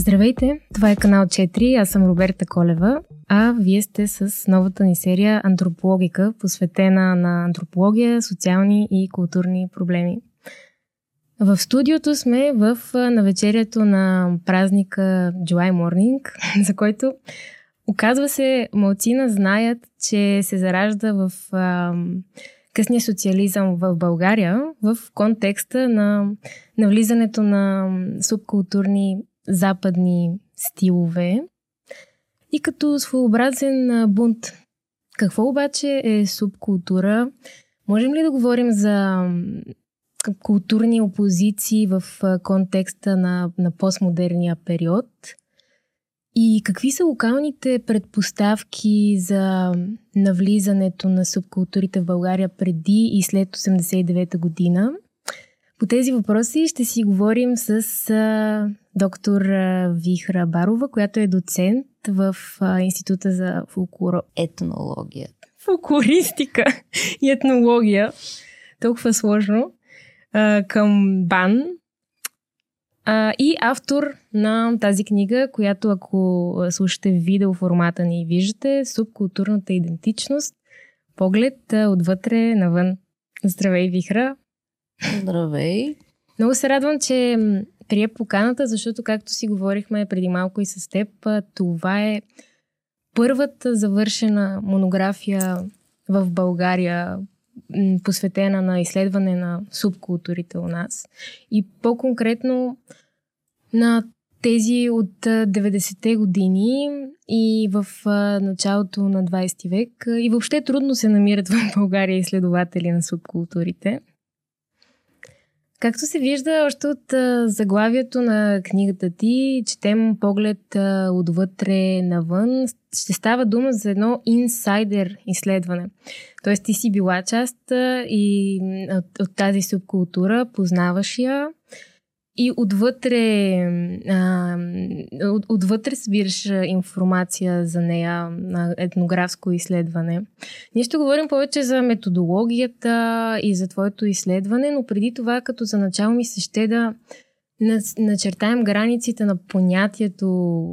Здравейте, това е канал 4, аз съм Роберта Колева, а вие сте с новата ни серия Антропологика, посветена на антропология, социални и културни проблеми. В студиото сме в навечерието на празника July Morning, за който оказва се малцина знаят, че се заражда в а, късния социализъм в България в контекста на навлизането на субкултурни западни стилове и като своеобразен бунт. Какво обаче е субкултура? Можем ли да говорим за културни опозиции в контекста на, на постмодерния период? И какви са локалните предпоставки за навлизането на субкултурите в България преди и след 89-та година? По тези въпроси ще си говорим с а, доктор а, Вихра Барова, която е доцент в а, Института за фолклоро... етнология. Фолклористика и етнология. Толкова сложно. А, към БАН. А, и автор на тази книга, която ако слушате видео формата ни виждате, субкултурната идентичност, поглед а, отвътре навън. Здравей, Вихра! Здравей! Много се радвам, че прие поканата, защото както си говорихме преди малко и с теб, това е първата завършена монография в България, посветена на изследване на субкултурите у нас. И по-конкретно на тези от 90-те години и в началото на 20 век. И въобще трудно се намират в България изследователи на субкултурите. Както се вижда още от заглавието на книгата ти, четем поглед отвътре навън, ще става дума за едно инсайдер изследване. Тоест ти си била част и от, от тази субкултура, познаваш я и отвътре, а, от, отвътре събираш информация за нея етнографско изследване. Ние ще говорим повече за методологията и за твоето изследване, но преди това, като за начало ми се ще да начертаем границите на понятието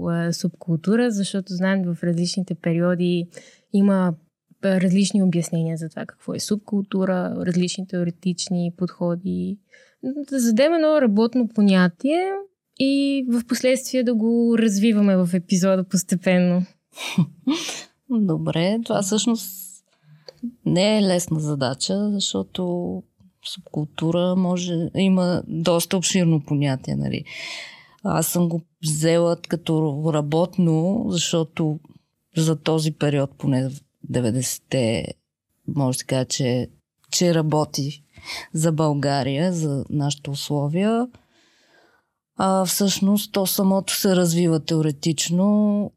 а, субкултура, защото знаем в различните периоди има различни обяснения за това какво е субкултура, различни теоретични подходи да зададем едно работно понятие и в последствие да го развиваме в епизода постепенно. Добре, това всъщност не е лесна задача, защото субкултура може, има доста обширно понятие. Нали. Аз съм го взела като работно, защото за този период, поне в 90-те, може да се каже, че, че работи за България, за нашите условия. А всъщност то самото се развива теоретично.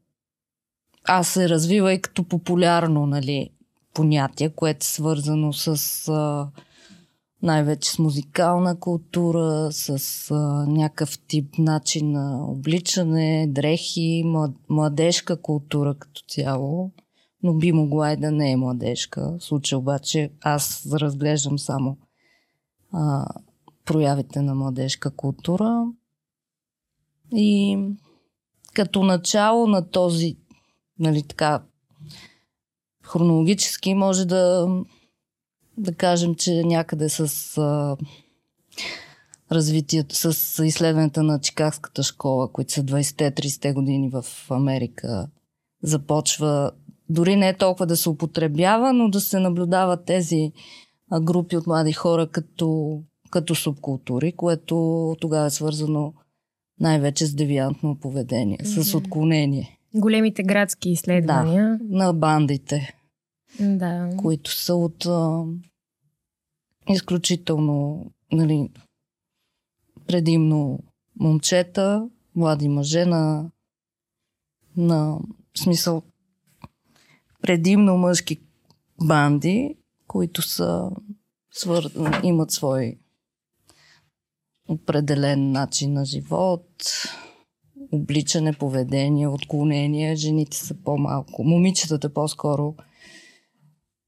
А се развива и като популярно нали, понятие, което е свързано с а, най-вече с музикална култура, с а, някакъв тип начин на обличане, дрехи, младежка култура като цяло но би могла и да не е младежка. В случай обаче аз разглеждам само а, проявите на младежка култура. И като начало на този, нали така, хронологически може да, да кажем, че някъде с а, развитието, с изследването на Чикагската школа, които са 20-30 години в Америка, започва дори не толкова да се употребява, но да се наблюдават тези групи от млади хора като, като субкултури, което тогава е свързано най-вече с девиантно поведение, mm-hmm. с отклонение. Големите градски изследвания. Да, на бандите. Да. Които са от а, изключително нали, предимно момчета, млади мъже на, на смисъл предимно мъжки банди, които са свър... имат свой определен начин на живот, обличане, поведение, отклонение. Жените са по-малко. Момичетата по-скоро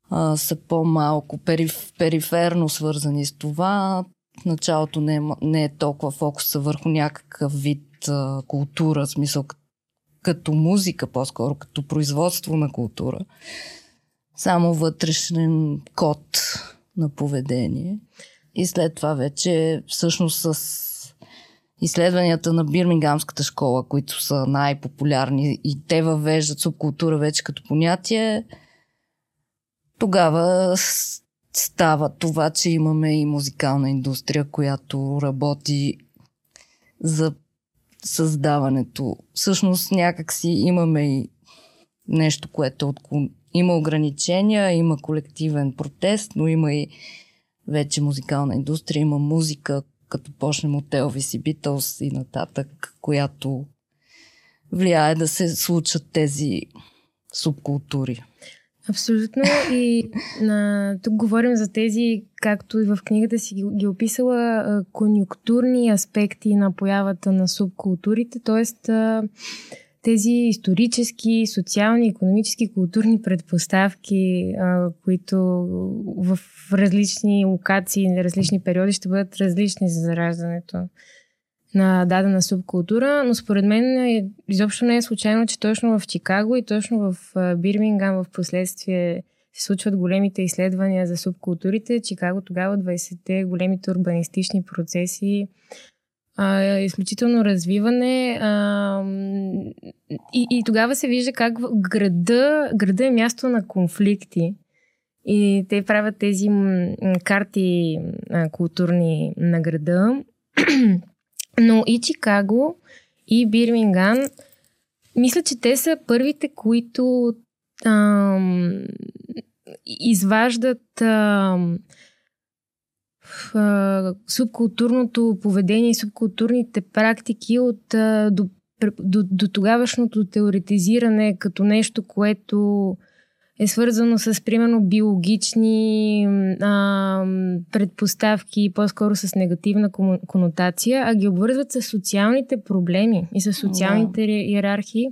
а, са по-малко периф, периферно свързани с това. в началото не е, не е толкова фокуса върху някакъв вид а, култура, смисъл като музика, по-скоро като производство на култура. Само вътрешен код на поведение. И след това вече всъщност с изследванията на Бирмингамската школа, които са най-популярни и те въвеждат субкултура вече като понятие, тогава става това, че имаме и музикална индустрия, която работи за създаването. Всъщност някакси имаме и нещо, което от... има ограничения, има колективен протест, но има и вече музикална индустрия, има музика, като почнем от Елвис и Битълс и нататък, която влияе да се случат тези субкултури. Абсолютно. И на, тук говорим за тези, както и в книгата си ги, описала, конюнктурни аспекти на появата на субкултурите, т.е. тези исторически, социални, економически, културни предпоставки, които в различни локации, на различни периоди ще бъдат различни за зараждането на дадена субкултура, но според мен е, изобщо не е случайно, че точно в Чикаго и точно в Бирмингам в последствие се случват големите изследвания за субкултурите. Чикаго тогава 20-те големите урбанистични процеси, а, изключително развиване а, и, и тогава се вижда как града, града е място на конфликти. И те правят тези карти а, културни на града. Но и Чикаго, и Бирминган, мисля, че те са първите, които ам, изваждат ам, а, субкултурното поведение и субкултурните практики от а, до, до, до тогавашното теоретизиране като нещо, което е свързано с, примерно, биологични а, предпоставки, по-скоро с негативна конотация, а ги обвързват с социалните проблеми и с социалните да. иерархии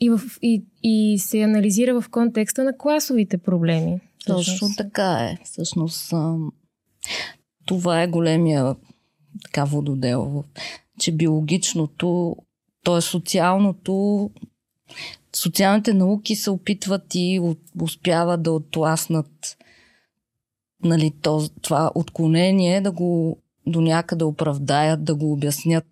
и, в, и, и се анализира в контекста на класовите проблеми. Точно така е. Всъщност, това е големия така вододел, че биологичното, т.е. социалното социалните науки се опитват и успяват да отласнат нали, то, това отклонение, да го до някъде оправдаят, да го обяснят.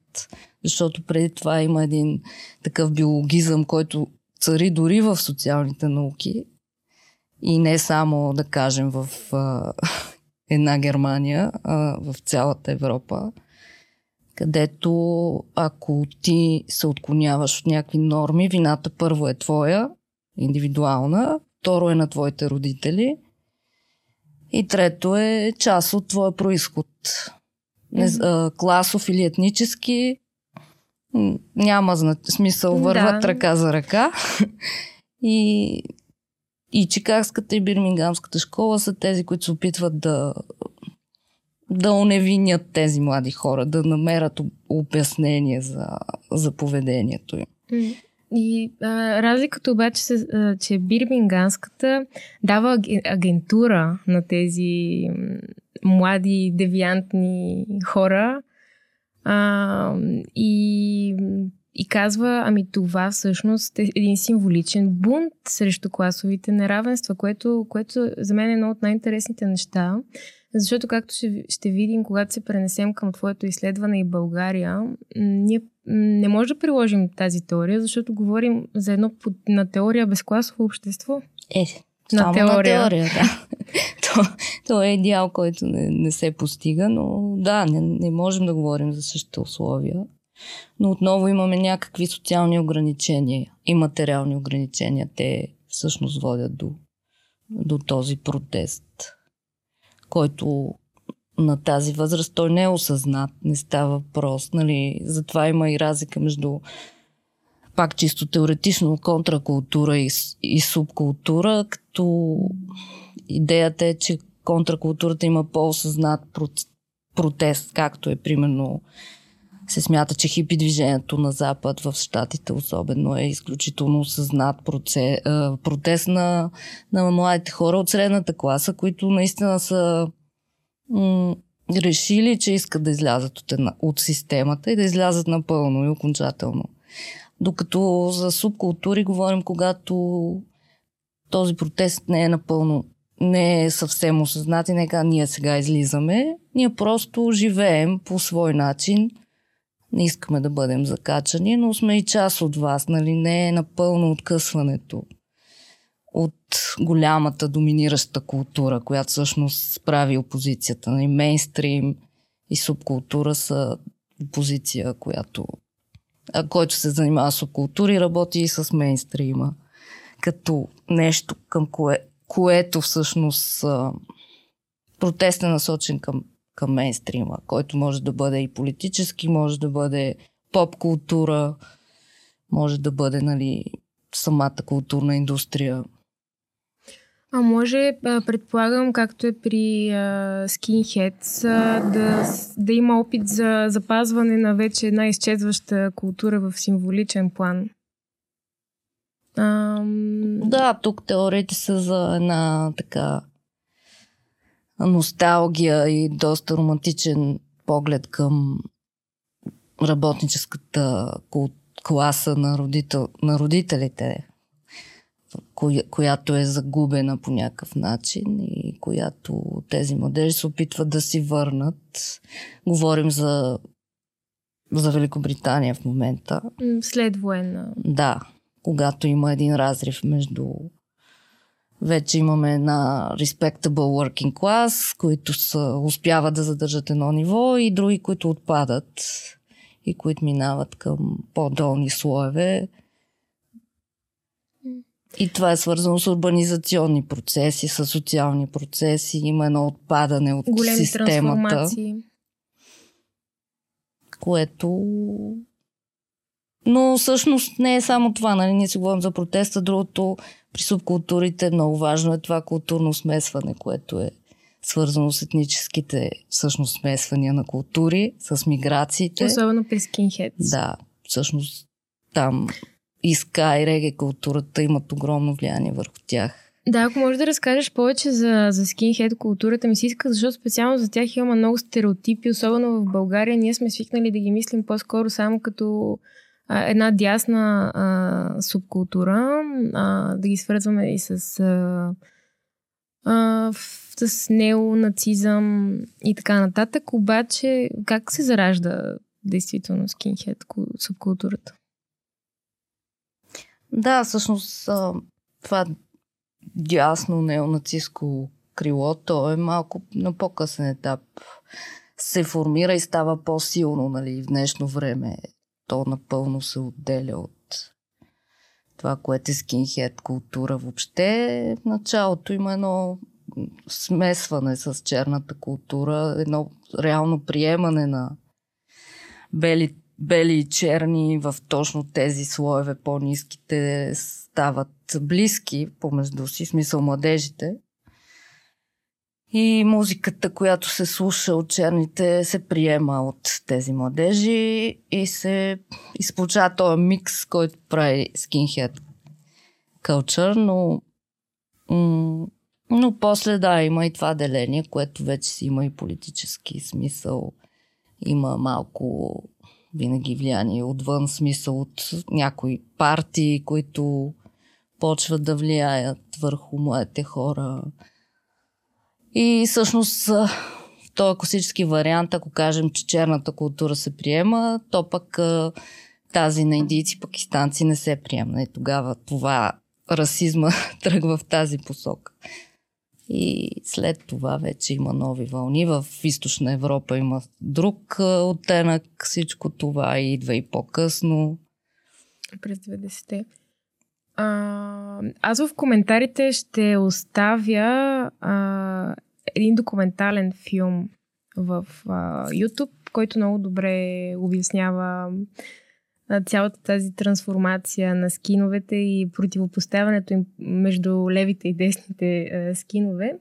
Защото преди това има един такъв биологизъм, който цари дори в социалните науки. И не само, да кажем, в една Германия, а в цялата Европа където ако ти се отклоняваш от някакви норми, вината първо е твоя, индивидуална, второ е на твоите родители и трето е част от твоя происход. Mm-hmm. класов или етнически няма смисъл, върват да. ръка за ръка. и, и Чикагската и Бирмингамската школа са тези, които се опитват да да оневинят тези млади хора, да намерят обяснение за, за поведението им. И а, разликата обаче, се, а, че Бирминганската дава агентура на тези млади, девиантни хора а, и, и казва, ами това всъщност е един символичен бунт срещу класовите неравенства, което, което за мен е едно от най-интересните неща. Защото, както ще, ще видим, когато се пренесем към твоето изследване и България, ние не може да приложим тази теория, защото говорим за едно на теория безкласово общество. Е, на само теория. на теория, да. то, то е идеал, който не, не се постига, но да, не, не можем да говорим за същите условия. Но отново имаме някакви социални ограничения и материални ограничения. Те всъщност водят до, до този протест който на тази възраст той не е осъзнат, не става въпрос. Нали? Затова има и разлика между пак чисто теоретично контракултура и, и субкултура, като идеята е, че контракултурата има по-осъзнат протест, както е примерно се смята, че хипи движението на Запад в Штатите особено е изключително процес, протест на, на младите хора от средната класа, които наистина са м- решили, че искат да излязат от, една, от системата и да излязат напълно и окончателно. Докато за субкултури говорим, когато този протест не е напълно, не е съвсем осъзнат и нека ние сега излизаме. Ние просто живеем по свой начин. Не искаме да бъдем закачани, но сме и част от вас. Нали? Не е напълно откъсването от голямата доминираща култура, която всъщност прави опозицията. Нали? Мейнстрим и субкултура са опозиция, която а, който се занимава с субкултури, работи и с мейнстрима. Като нещо, към кое, което всъщност протест е насочен към, към мейнстрима, който може да бъде и политически, може да бъде поп култура, може да бъде нали, самата културна индустрия. А може, предполагам, както е при скинхедс, да, да има опит за запазване на вече една изчезваща култура в символичен план. Ам... Да, тук теориите са за една така носталгия и доста романтичен поглед към работническата класа на, родител, на родителите коя, която е загубена по някакъв начин и която тези младежи се опитват да си върнат. Говорим за, за Великобритания в момента. След военна. Да, когато има един разрив между вече имаме една respectable working class, които са, успяват да задържат едно ниво и други, които отпадат и които минават към по-долни слоеве и това е свързано с урбанизационни процеси, с социални процеси. Има едно отпадане от Големи системата. Което... Но всъщност не е само това. Нали? Ние си говорим за протеста. Другото при субкултурите много важно е това културно смесване, което е свързано с етническите всъщност смесвания на култури, с миграциите. Особено при скинхедс. Да, всъщност там и ска и реге културата имат огромно влияние върху тях. Да, ако можеш да разкажеш повече за, за скинхед културата, ми се иска, защото специално за тях има много стереотипи, особено в България. Ние сме свикнали да ги мислим по-скоро само като една дясна а, субкултура, а, да ги свързваме и с, а, а, с неонацизъм и така нататък. Обаче, как се заражда действително скинхед субкултурата? Да, всъщност това дясно неонацистско крило, то е малко на по-късен етап. Се формира и става по-силно нали, в днешно време. То напълно се отделя от това, което е скинхед култура въобще. В началото има едно смесване с черната култура, едно реално приемане на бели бели и черни в точно тези слоеве по-низките стават близки помежду си, смисъл младежите. И музиката, която се слуша от черните, се приема от тези младежи и се изполучава този микс, който прави скинхед кълчър, но, но после да, има и това деление, което вече си има и политически смисъл. Има малко винаги влияние отвън, смисъл от някои партии, които почват да влияят върху младите хора. И всъщност в този класически вариант, ако кажем, че черната култура се приема, то пък тази на индийци, пакистанци не се приема. И тогава това расизма тръгва в тази посока. И след това вече има нови вълни. В източна Европа има друг оттенък. Всичко това идва и по-късно. През 90-те. А, аз в коментарите ще оставя а, един документален филм в а, YouTube, който много добре обяснява цялата тази трансформация на скиновете и противопоставянето им между левите и десните е, скинове.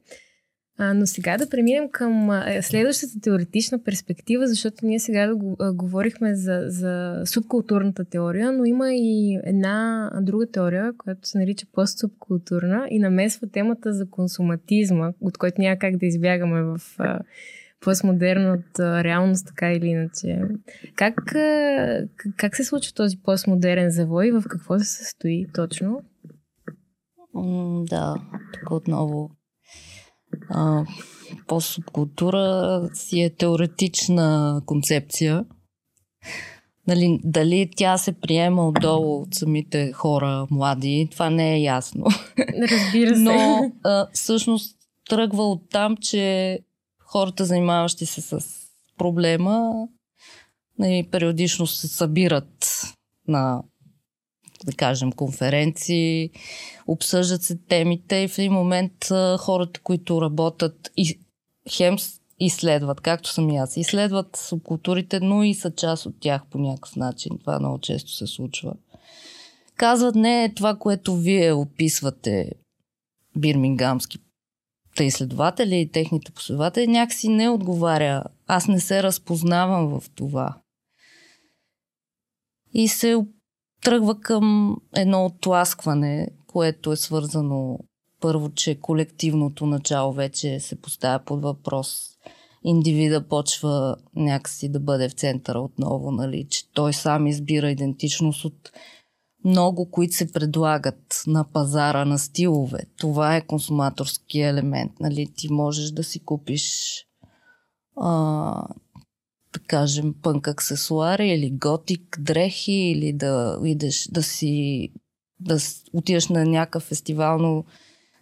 А, но сега да преминем към а, следващата теоретична перспектива, защото ние сега говорихме за, за субкултурната теория, но има и една друга теория, която се нарича постсубкултурна и намесва темата за консуматизма, от който няма как да избягаме в а, постмодерната реалност, така или иначе. Как, как се случва този постмодерен завой и в какво се състои точно? Да, тук отново а, постсубкултура си е теоретична концепция. Нали, дали тя се приема отдолу от самите хора, млади, това не е ясно. Разбира се. Но а, всъщност тръгва от там, че хората, занимаващи се с проблема, нали, периодично се събират на да кажем, конференции, обсъждат се темите и в един момент хората, които работят и хем изследват, както съм и аз, изследват субкултурите, но и са част от тях по някакъв начин. Това много често се случва. Казват, не е това, което вие описвате бирмингамски те изследователи и техните последователи, някакси не отговаря. Аз не се разпознавам в това. И се тръгва към едно отласкване, което е свързано първо, че колективното начало вече се поставя под въпрос. Индивида почва някакси да бъде в центъра отново, нали, че той сам избира идентичност от много, които се предлагат на пазара на стилове. Това е консуматорски елемент. Нали? Ти можеш да си купиш а, кажем, пънк аксесуари или готик дрехи или да идеш да си да отидеш на някакъв фестивал, но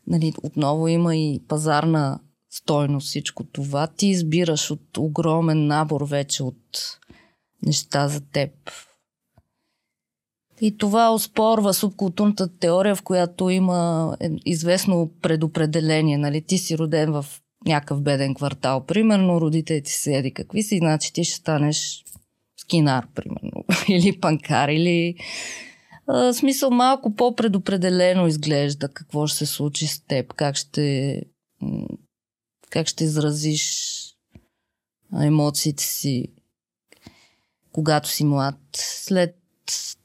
нали, отново има и пазарна стойност всичко това. Ти избираш от огромен набор вече от неща за теб. И това оспорва субкултурната теория, в която има известно предопределение. Нали? Ти си роден в някакъв беден квартал, примерно, родителите ти седи какви си, значи ти ще станеш скинар, примерно, или панкар, или а, смисъл малко по-предопределено изглежда какво ще се случи с теб, как ще, как ще изразиш емоциите си, когато си млад. След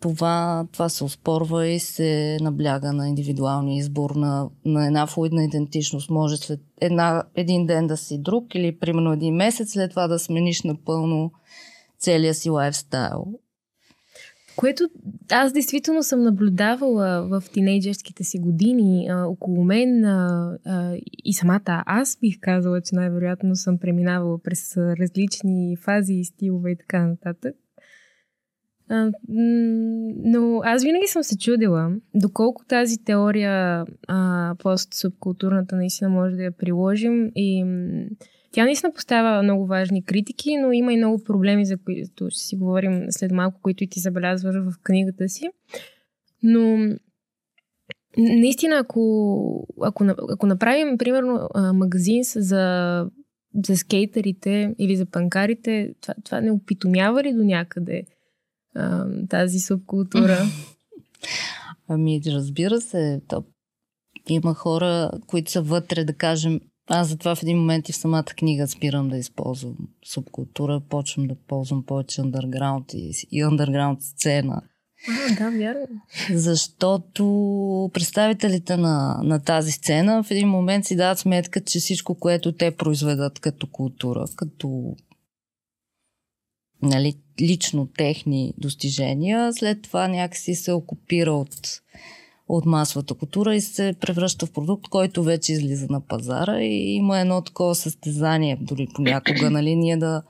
това, това се оспорва и се набляга на индивидуалния избор на, на една флуидна идентичност. Може след една, един ден да си друг или примерно един месец, след това да смениш напълно целия си лайфстайл. Което аз действително съм наблюдавала в тинейджерските си години а, около мен а, а, и самата аз бих казала, че най-вероятно съм преминавала през различни фази и стилове и така нататък. Но аз винаги съм се чудила доколко тази теория а, постсубкултурната наистина може да я приложим и тя наистина поставя много важни критики, но има и много проблеми, за които ще си говорим след малко, които и ти забелязваш в книгата си. Но наистина, ако, ако, ако направим, примерно, магазин за, за скейтерите или за панкарите, това, това не опитомява ли до някъде а, тази субкултура? Ами, разбира се, то има хора, които са вътре, да кажем, аз затова в един момент и в самата книга спирам да използвам субкултура, почвам да ползвам повече underground и, и underground сцена. А, да, вярно. Защото представителите на, на тази сцена в един момент си дават сметка, че всичко, което те произведат като култура, като нали, лично техни достижения, след това някакси се окупира от, от масовата култура и се превръща в продукт, който вече излиза на пазара. И има едно такова състезание, дори понякога, нали, ние да,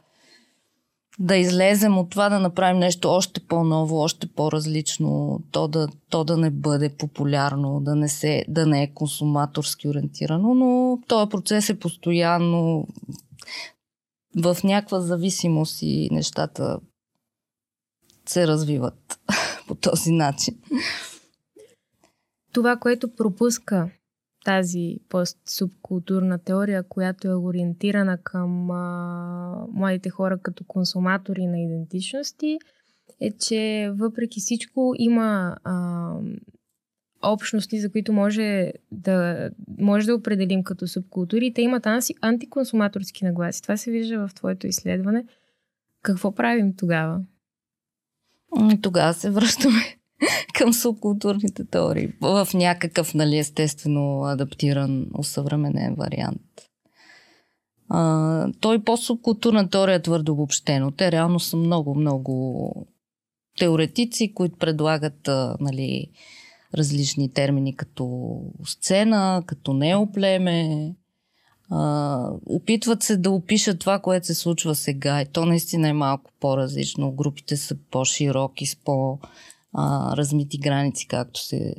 да излезем от това, да направим нещо още по-ново, още по-различно, то да, то да не бъде популярно, да не, се, да не е консуматорски ориентирано, но този процес е постоянно в някаква зависимост и нещата се развиват по този начин. Това, което пропуска тази постсубкултурна теория, която е ориентирана към а, младите хора като консуматори на идентичности, е, че въпреки всичко има а, общности, за които може да, може да определим като субкултури. Те имат анти, антиконсуматорски нагласи. Това се вижда в твоето изследване. Какво правим тогава? Тогава се връщаме към субкултурните теории. В някакъв, нали, естествено, адаптиран, усъвременен вариант. А, той по-субкултурна теория е твърдо обобщено. Те реално са много, много теоретици, които предлагат а, нали, различни термини като сцена, като неоплеме. А, опитват се да опишат това, което се случва сега и то наистина е малко по-различно. Групите са по-широки, с по-размити граници, както се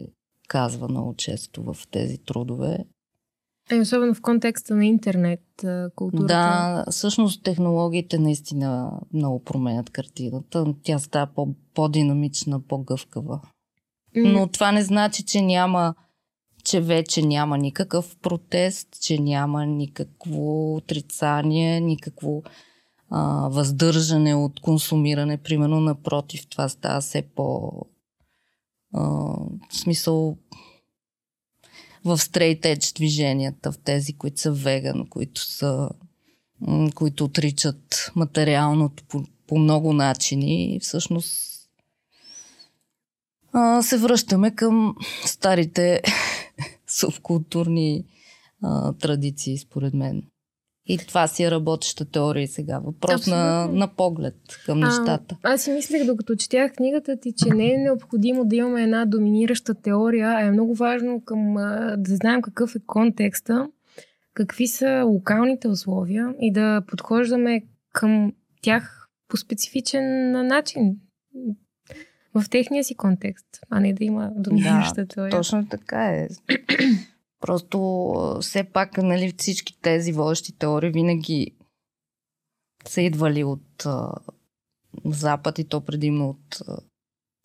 казва много често в тези трудове. Е, особено в контекста на интернет културата. Да, всъщност технологиите наистина много променят картината. Тя става по- по-динамична, по-гъвкава. Но това не значи, че няма че вече няма никакъв протест, че няма никакво отрицание, никакво а, въздържане от консумиране. Примерно, напротив, това става все по... А, в смисъл в стрейт едж движенията, в тези, които са веган, които са които отричат материалното по, по много начини. Всъщност а, се връщаме към старите субкултурни а, традиции, според мен. И това си е работеща теория сега. Въпрос на, на поглед към а, нещата. Аз си мислех, докато четях книгата ти, че не е необходимо да имаме една доминираща теория, а е много важно към, да знаем какъв е контекста, какви са локалните условия и да подхождаме към тях по специфичен начин в техния си контекст, а не да има доминираща да, теория. Точно така е. Просто все пак нали, всички тези водещи теории винаги са идвали от а, Запад и то предимно от а,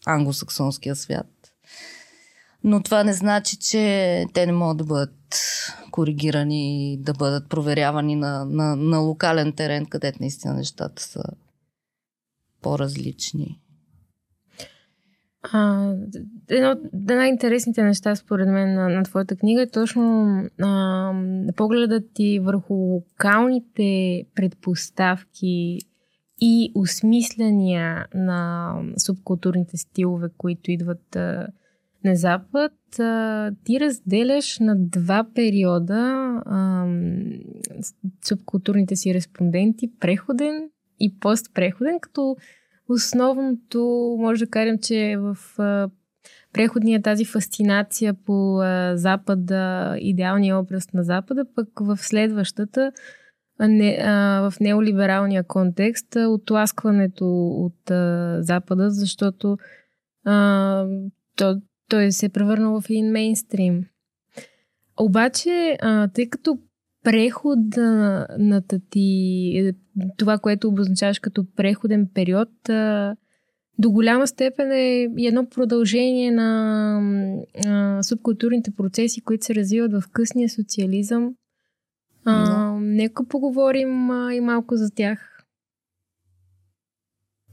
англосаксонския свят. Но това не значи, че те не могат да бъдат коригирани, да бъдат проверявани на, на, на локален терен, където наистина нещата са по-различни. А, едно от най-интересните неща, според мен, на, на твоята книга е точно а, погледът ти върху локалните предпоставки и осмисляния на субкултурните стилове, които идват а, на Запад. А, ти разделяш на два периода а, субкултурните си респонденти преходен и постпреходен, като Основното, може да кажем, че е в преходния тази фасцинация по Запада, идеалния образ на Запада, пък в следващата, не, а, в неолибералния контекст, отласкването от а, Запада, защото а, то, той се е превърнал в един мейнстрим. Обаче, а, тъй като преходната ти, това, което обозначаваш като преходен период, до голяма степен е едно продължение на субкултурните процеси, които се развиват в късния социализъм. А, Нека поговорим а, и малко за тях.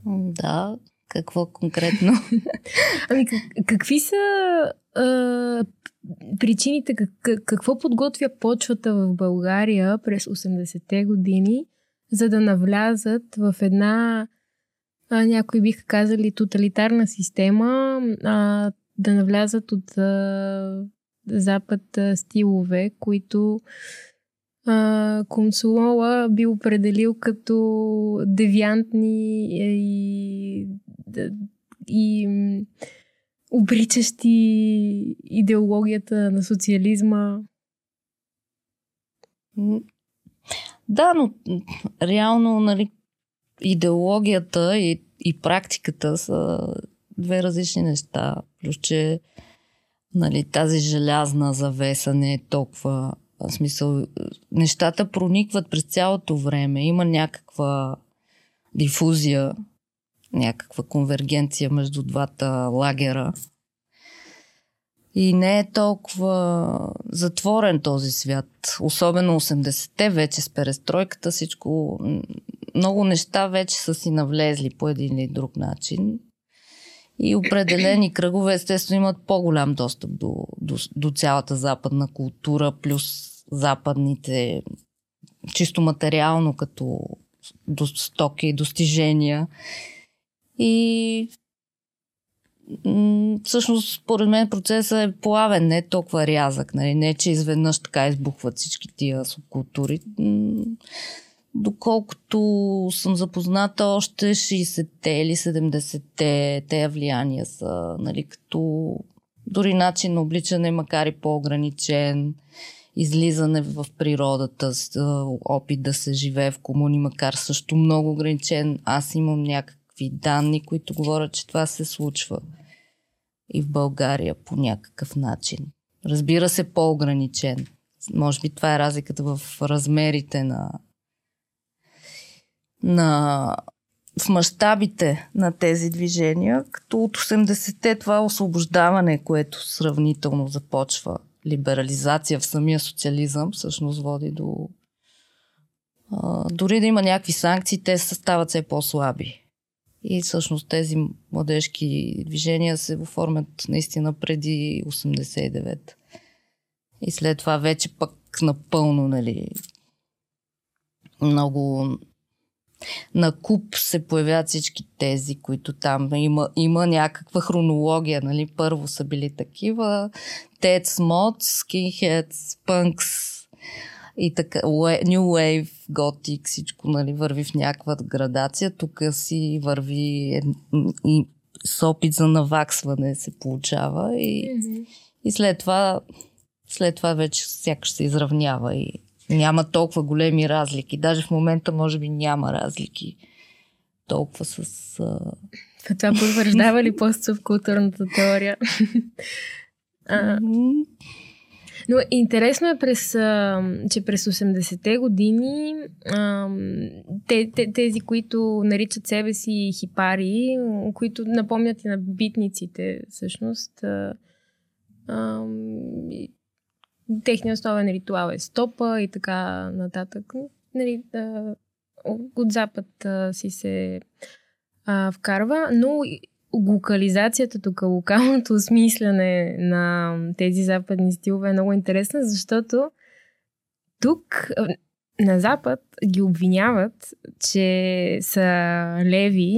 Да, какво конкретно? ами, как, какви са а, причините, как, какво подготвя почвата в България през 80-те години, за да навлязат в една, а, някои биха казали, тоталитарна система, а, да навлязат от а, запад а, стилове, които а, Консолола би определил като девиантни и, и, и обричащи идеологията на социализма. Да, но реално нали, идеологията и, и практиката са две различни неща. Плюс, че нали, тази желязна завеса не е толкова... В смисъл, нещата проникват през цялото време. Има някаква дифузия някаква конвергенция между двата лагера. И не е толкова затворен този свят. Особено 80-те вече с перестройката, всичко, много неща вече са си навлезли по един или друг начин. И определени кръгове, естествено, имат по-голям достъп до, до, до цялата западна култура, плюс западните, чисто материално, като до стоки и достижения. И всъщност, според мен, процесът е плавен, не е толкова рязък. Нали? Не, че изведнъж така избухват всички тия субкултури. Доколкото съм запозната, още 60-те или 70-те те влияния са, нали, като дори начин на обличане, макар и по-ограничен, излизане в природата, опит да се живее в комуни, макар също много ограничен. Аз имам някакви данни, които говорят, че това се случва и в България по някакъв начин. Разбира се, по-ограничен. Може би това е разликата в размерите на, на в мащабите на тези движения, като от 80-те това освобождаване, което сравнително започва либерализация в самия социализъм, всъщност води до а, дори да има някакви санкции, те стават все по-слаби. И всъщност тези младежки движения се оформят наистина преди 89. И след това вече пък напълно, нали, много на куп се появяват всички тези, които там има, има някаква хронология, нали? Първо са били такива, Teds, Mods, Skinheads, Punks, и така, New Wave, Gothic, всичко нали, върви в някаква градация. Тук си върви и с опит за наваксване се получава и, mm-hmm. и след това след това вече сякаш се изравнява и няма толкова големи разлики. Даже в момента може би няма разлики толкова с... А... Това потвърждава ли постсубкултурната теория? а, но интересно е, през, че през 80-те години те, те, тези, които наричат себе си хипари, които напомнят и на битниците, всъщност, техният основен ритуал е стопа и така нататък. Нали, от запад си се а, вкарва, но локализацията тук, локалното осмисляне на тези западни стилове е много интересна, защото тук на Запад ги обвиняват, че са леви.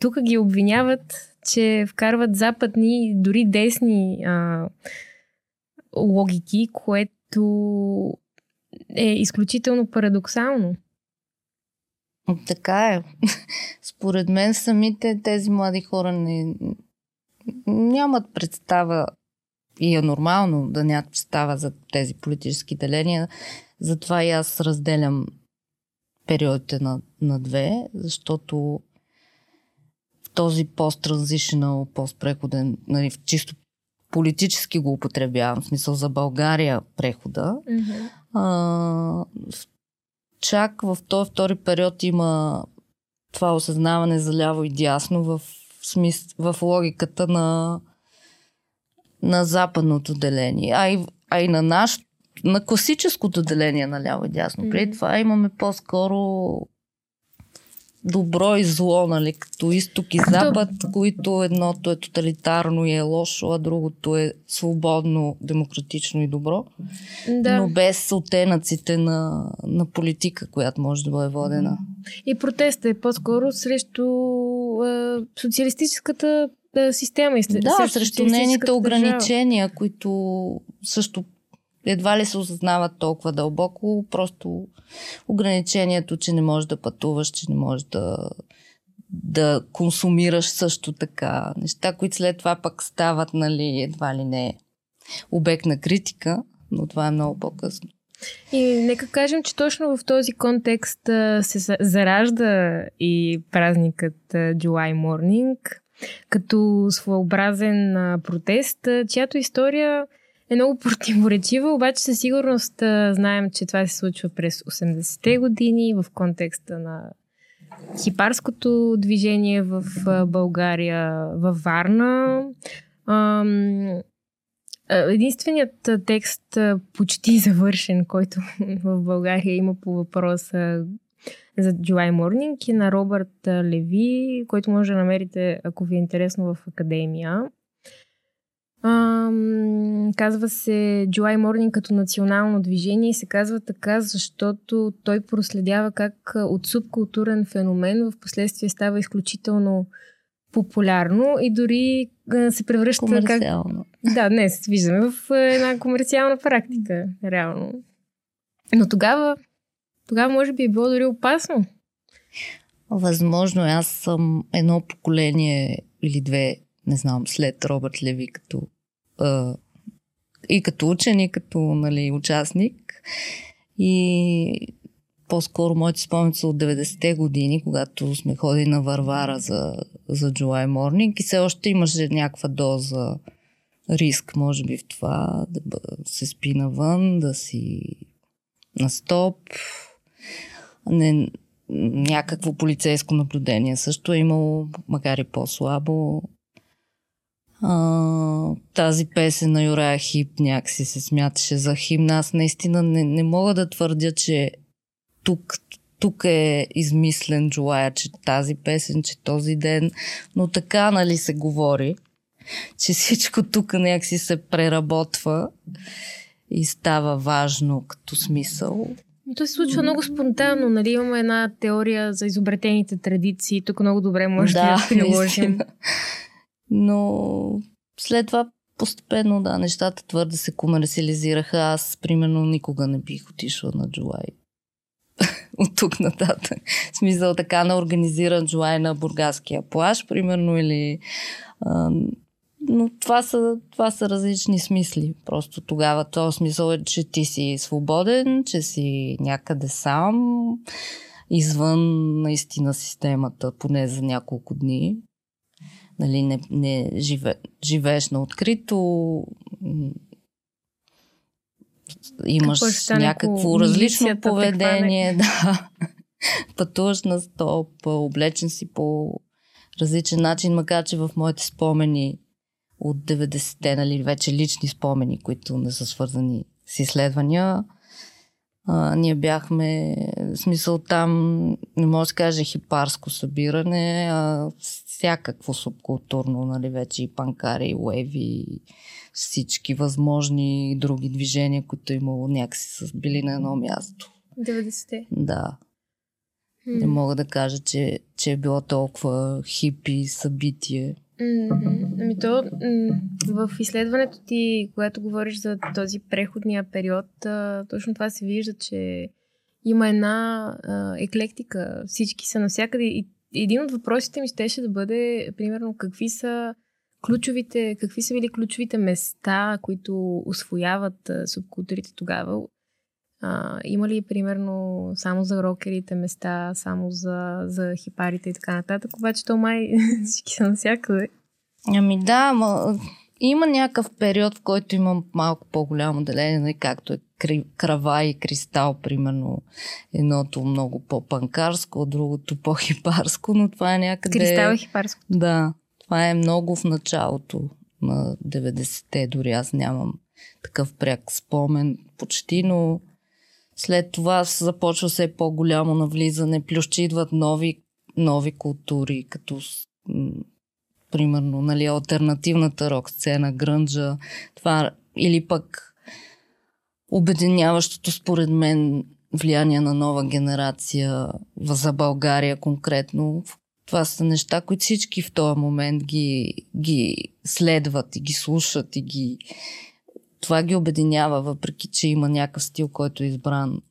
Тук ги обвиняват, че вкарват западни, дори десни а, логики, което е изключително парадоксално. Така е. Според мен самите тези млади хора не, нямат представа и е нормално да нямат представа за тези политически деления. Затова и аз разделям периодите на, на две, защото в този пост-транзишнал, пост-преходен, нали, чисто политически го употребявам, в смисъл за България прехода. Mm-hmm. А, в чак в този втори период има това осъзнаване за ляво и дясно в, смис... в логиката на, на западното деление, а и, а и на нашото на класическото деление на ляво и дясно. Mm-hmm. Преди това имаме по-скоро добро и зло, нали, като изток и запад, които едното е тоталитарно и е лошо, а другото е свободно, демократично и добро, да. но без оттенъците на, на политика, която може да бъде водена. И протеста е по-скоро срещу е, социалистическата е, система. И да, срещу нейните ограничения, държава. които също едва ли се осъзнават толкова дълбоко, просто ограничението, че не можеш да пътуваш, че не можеш да, да консумираш също така. Неща, които след това пък стават, нали, едва ли не обект на критика, но това е много по-късно. И нека кажем, че точно в този контекст се заражда и празникът July Morning, като своеобразен протест, чиято история е много противоречива, обаче със сигурност знаем, че това се случва през 80-те години в контекста на хипарското движение в България, във Варна. Единственият текст, почти завършен, който в България има по въпроса за July Morning е на Робърт Леви, който може да намерите, ако ви е интересно, в Академия. Ам, казва се July Morning като национално движение и се казва така, защото той проследява как от субкултурен феномен в последствие става изключително популярно и дори се превръща Комерциално. Как... Да, днес виждаме в една комерциална практика, реално. Но тогава, тогава може би е било дори опасно. Възможно е. Аз съм едно поколение или две, не знам, след Робърт Леви като а, и като учен, и като нали, участник. И по-скоро моите спомени са от 90-те години, когато сме ходили на Варвара за, за July Morning и все още имаше някаква доза риск, може би, в това да се спи навън, да си на стоп. Не, някакво полицейско наблюдение също е имало, макар и по-слабо. А, тази песен на Юрая Хип някакси се смяташе за химна. Аз наистина не, не мога да твърдя, че тук, тук е измислен Джулая, че тази песен, че този ден, но така нали се говори, че всичко тук някакси се преработва и става важно като смисъл. И то се случва много спонтанно, нали? Имаме една теория за изобретените традиции. Тук много добре може да, да я приложим. Но след това постепенно, да, нещата твърде се комерциализираха. Аз, примерно, никога не бих отишла на Джулай. От тук нататък. Смисъл така на организиран Джулай на Бургаския плаж, примерно, или... А, но това са, това са различни смисли. Просто тогава този смисъл е, че ти си свободен, че си някъде сам, извън наистина системата, поне за няколко дни нали, не, не живе, живееш на открито, имаш някакво различно поведение, да. пътуваш на стоп, облечен си по различен начин, макар че в моите спомени от 90-те, нали, вече лични спомени, които не са свързани с изследвания, а, ние бяхме, в смисъл там, не може да каже хипарско събиране, а всякакво субкултурно, нали, вече и панкари, и уеви, всички възможни други движения, които е имало някакси са били на едно място. 90-те? Да. Mm. Не мога да кажа, че, че е било толкова хипи събитие. Mm-hmm. Ами то, в изследването ти, когато говориш за този преходния период, точно това се вижда, че има една а, еклектика. Всички са навсякъде. И един от въпросите ми щеше да бъде, примерно, какви са ключовите, какви са били ключовите места, които освояват субкултурите тогава. А, има ли, примерно, само за рокерите места, само за, за хипарите и така нататък, обаче то май всички са навсякъде. Ами да, ма, има някакъв период, в който имам малко по-голямо деление, нали, както е крава и кристал, примерно. Едното много по-панкарско, другото по-хипарско, но това е някъде... Кристал е хипарско. Да, това е много в началото на 90-те, дори аз нямам такъв пряк спомен почти, но след това се започва все по-голямо навлизане, плюс че идват нови, нови култури, като примерно, нали, альтернативната рок сцена, грънджа, това, или пък обединяващото според мен влияние на нова генерация за България конкретно. Това са неща, които всички в този момент ги, ги следват и ги слушат и ги... Това ги обединява, въпреки че има някакъв стил, който е избран.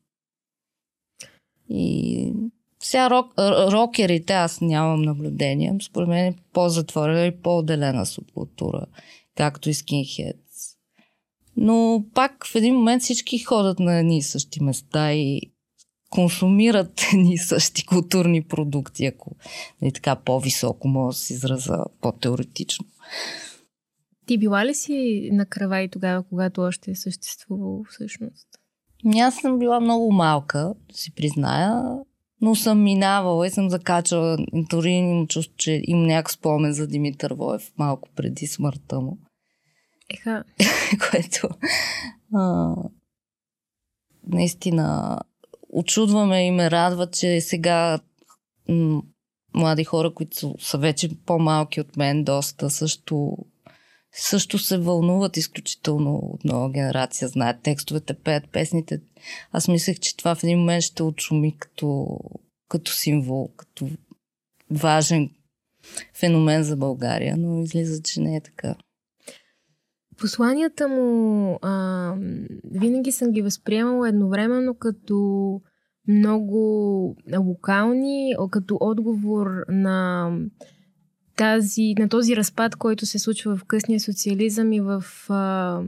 И сега рок, рокерите аз нямам наблюдение. Според мен е по-затворена и по-отделена субкултура, както и скинхедс. Но пак в един момент всички ходят на едни и същи места и консумират едни и същи културни продукти, ако нали, така по-високо мога да се израза по-теоретично. Ти била ли си на крава и тогава, когато още е съществувало всъщност? Аз съм била много малка, си призная но съм минавала и съм закачала. Дори имам чувство, че имам някакъв спомен за Димитър Воев малко преди смъртта му. Еха. Което а, наистина очудваме и ме радва, че сега м- млади хора, които са, са вече по-малки от мен, доста също също се вълнуват изключително от нова генерация, знаят текстовете, пеят песните. Аз мислех, че това в един момент ще отшуми като, като символ, като важен феномен за България, но излиза, че не е така. Посланията му а, винаги съм ги възприемала едновременно като много локални, като отговор на тази, на този разпад, който се случва в късния социализъм и в а,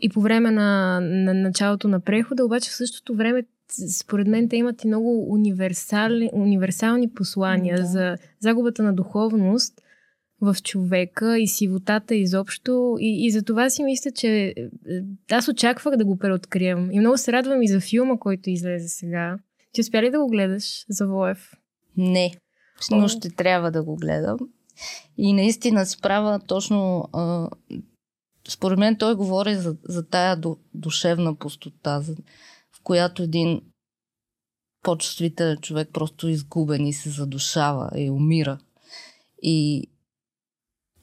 и по време на, на началото на прехода, обаче в същото време според мен те имат и много универсални, универсални послания да. за загубата на духовност в човека и сивотата изобщо. И, и за това си мисля, че е, аз очаквах да го преоткрием. И много се радвам и за филма, който излезе сега. Ти успя ли да го гледаш за Воев? Не, но ще трябва да го гледам. И наистина се правя точно... А, според мен той говори за, за тая душевна пустота, за, в която един по-чувствителен човек просто изгубен и се задушава и умира. И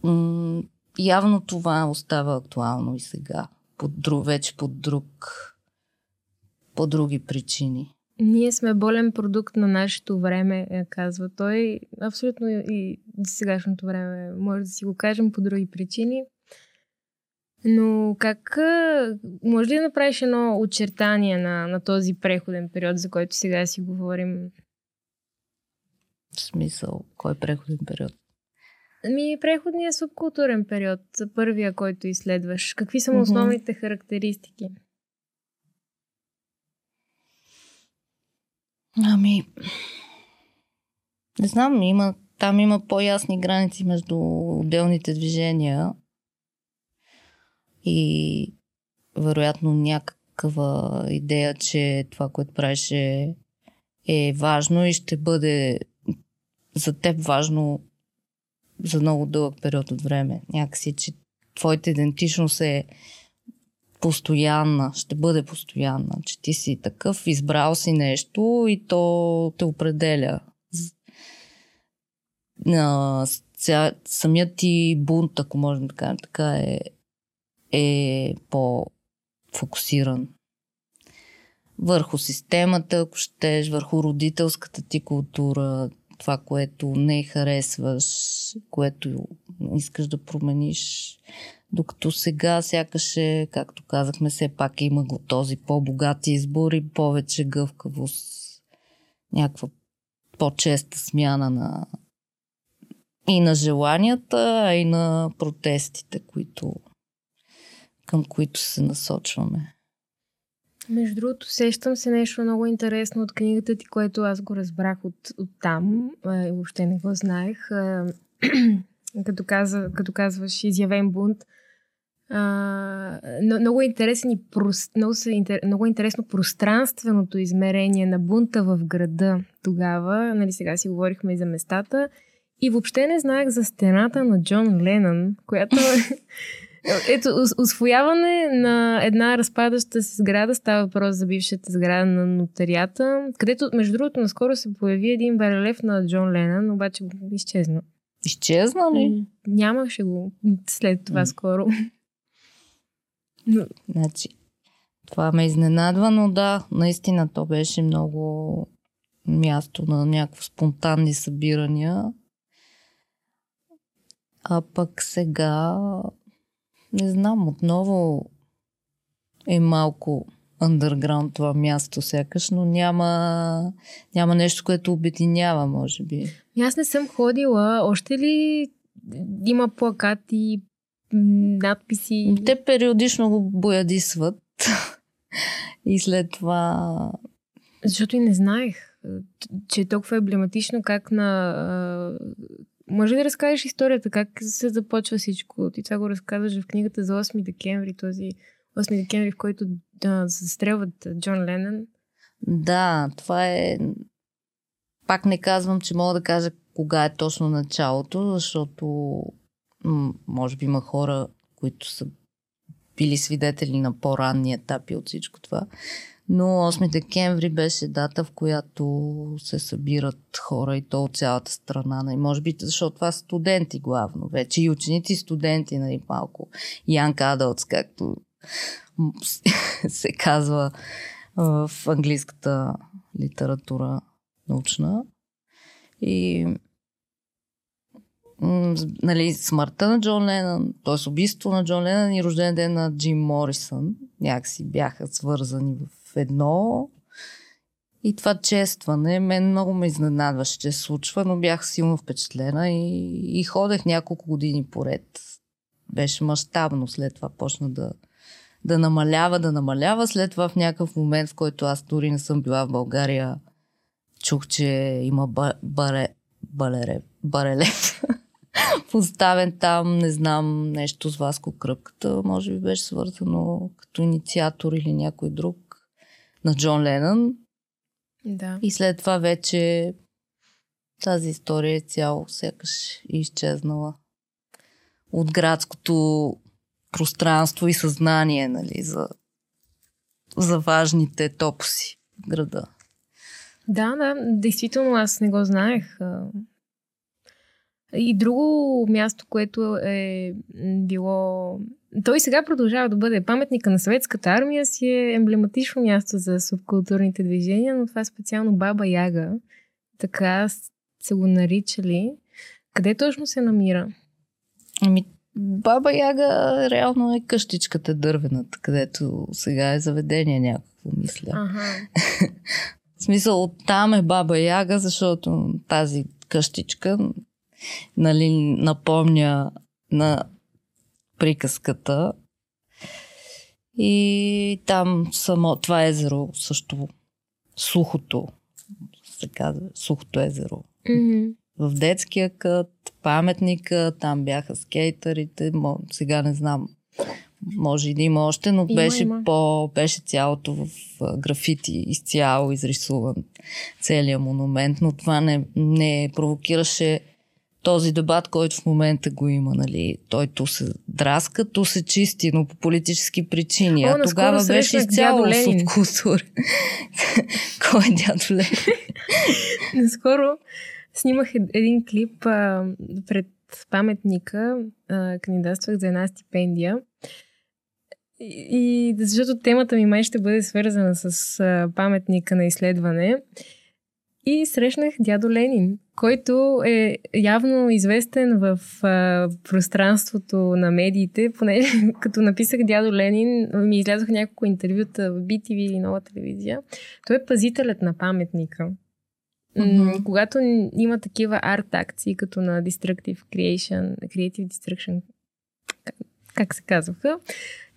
м- явно това остава актуално и сега. Под друг, вече под друг, по други причини. Ние сме болен продукт на нашето време, е, казва той. Абсолютно и сегашното време може да си го кажем по други причини. Но как може ли да направиш едно очертание на, на този преходен период, за който сега си говорим? В смисъл, кой е преходен период? Ами, преходният субкултурен период, първия, който изследваш. Какви са му основните mm-hmm. характеристики? Ами, не знам, има, там има по-ясни граници между отделните движения и вероятно някаква идея, че това, което правиш е, е важно и ще бъде за теб важно за много дълъг период от време. Някакси, че твоята идентичност е постоянна, ще бъде постоянна, че ти си такъв, избрал си нещо и то те определя. Самият ти бунт, ако можем да кажем така, е, е по-фокусиран върху системата, ако щеш, върху родителската ти култура, това, което не харесваш, което искаш да промениш. Докато сега сякаш е, както казахме, все пак има го този по-богат избор и повече гъвкавост. Някаква по-честа смяна на и на желанията, а и на протестите, които, към които се насочваме. Между другото, сещам се нещо много интересно от книгата ти, което аз го разбрах от, от там. И въобще не го знаех. като, каза, като казваш изявен бунт. А, много, интересен и прост, много, много интересно пространственото измерение на бунта в града тогава. Нали, сега си говорихме и за местата. И въобще не знаех за стената на Джон Ленън, която е ето, освояване на една разпадаща се сграда, става въпрос за бившата сграда на нотарията, където, между другото, наскоро се появи един барелев на Джон Ленън, обаче изчезна. Изчезна ли? Нямаше го след това скоро. Но... Значи, това ме изненадва, но да, наистина то беше много място на някакво спонтанни събирания. А пък сега не знам, отново е малко underground това място сякаш, но няма, няма нещо, което обединява, може би. Аз не съм ходила. Още ли има плакати, надписи? Те периодично го боядисват. и след това... Защото и не знаех, че е толкова емблематично как на може да разкажеш историята, как се започва всичко? Ти това го разказваш в книгата за 8 декември, този 8 декември, в който да, застрелват Джон Ленън. Да, това е... Пак не казвам, че мога да кажа кога е точно началото, защото може би има хора, които са били свидетели на по-ранни етапи от всичко това. Но 8 декември беше дата, в която се събират хора и то от цялата страна. Нали? Може би, защото това студенти главно вече. И ученици, и студенти, нали, малко. Young adults, както се казва в английската литература научна. И нали, смъртта на Джон Ленън, т.е. убийството на Джон Ленън и рожден ден на Джим Морисън някакси бяха свързани в едно. И това честване, мен много ме изненадваше, че се случва, но бях силно впечатлена и, и ходех няколко години поред. Беше мащабно, след това почна да, да намалява, да намалява. След това в някакъв момент, в който аз дори не съм била в България, чух, че има ба, баре, балере, барелев поставен там, не знам, нещо с Васко Кръпката, може би беше свързано като инициатор или някой друг на Джон Ленън. Да. И след това вече тази история е цяло сякаш изчезнала от градското пространство и съзнание нали, за, за важните топоси в града. Да, да, действително аз не го знаех. И друго място, което е било... Той сега продължава да бъде паметника на съветската армия, си е емблематично място за субкултурните движения, но това е специално Баба Яга. Така са го наричали. Къде точно се намира? Ами, Баба Яга реално е къщичката дървената, където сега е заведение някакво, мисля. Ага. В смисъл, оттам е Баба Яга, защото тази къщичка нали, напомня на приказката. И там само това езеро също сухото, се казва, сухото езеро. Mm-hmm. В детския кът, паметника, там бяха скейтърите, сега не знам, може и да има още, но Има, беше има. по, беше цялото в графити, изцяло изрисуван целият монумент, но това не, не провокираше този дебат, който в момента го има, нали? Той ту се драска, ту се чисти, но по политически причини. О, а тогава беше изцяло субкултура. Кой е дядо Ленин? Наскоро снимах ед- един клип а, пред паметника, а, кандидатствах за една стипендия. И, и защото темата ми май ще бъде свързана с а, паметника на изследване. И срещнах дядо Ленин, който е явно известен в а, пространството на медиите, понеже като написах дядо Ленин, ми излязоха няколко интервюта в BTV или нова телевизия. Той е пазителят на паметника. Мгм. Когато има такива арт акции, като на Destructive Creation, Creative Destruction, как- се казваха,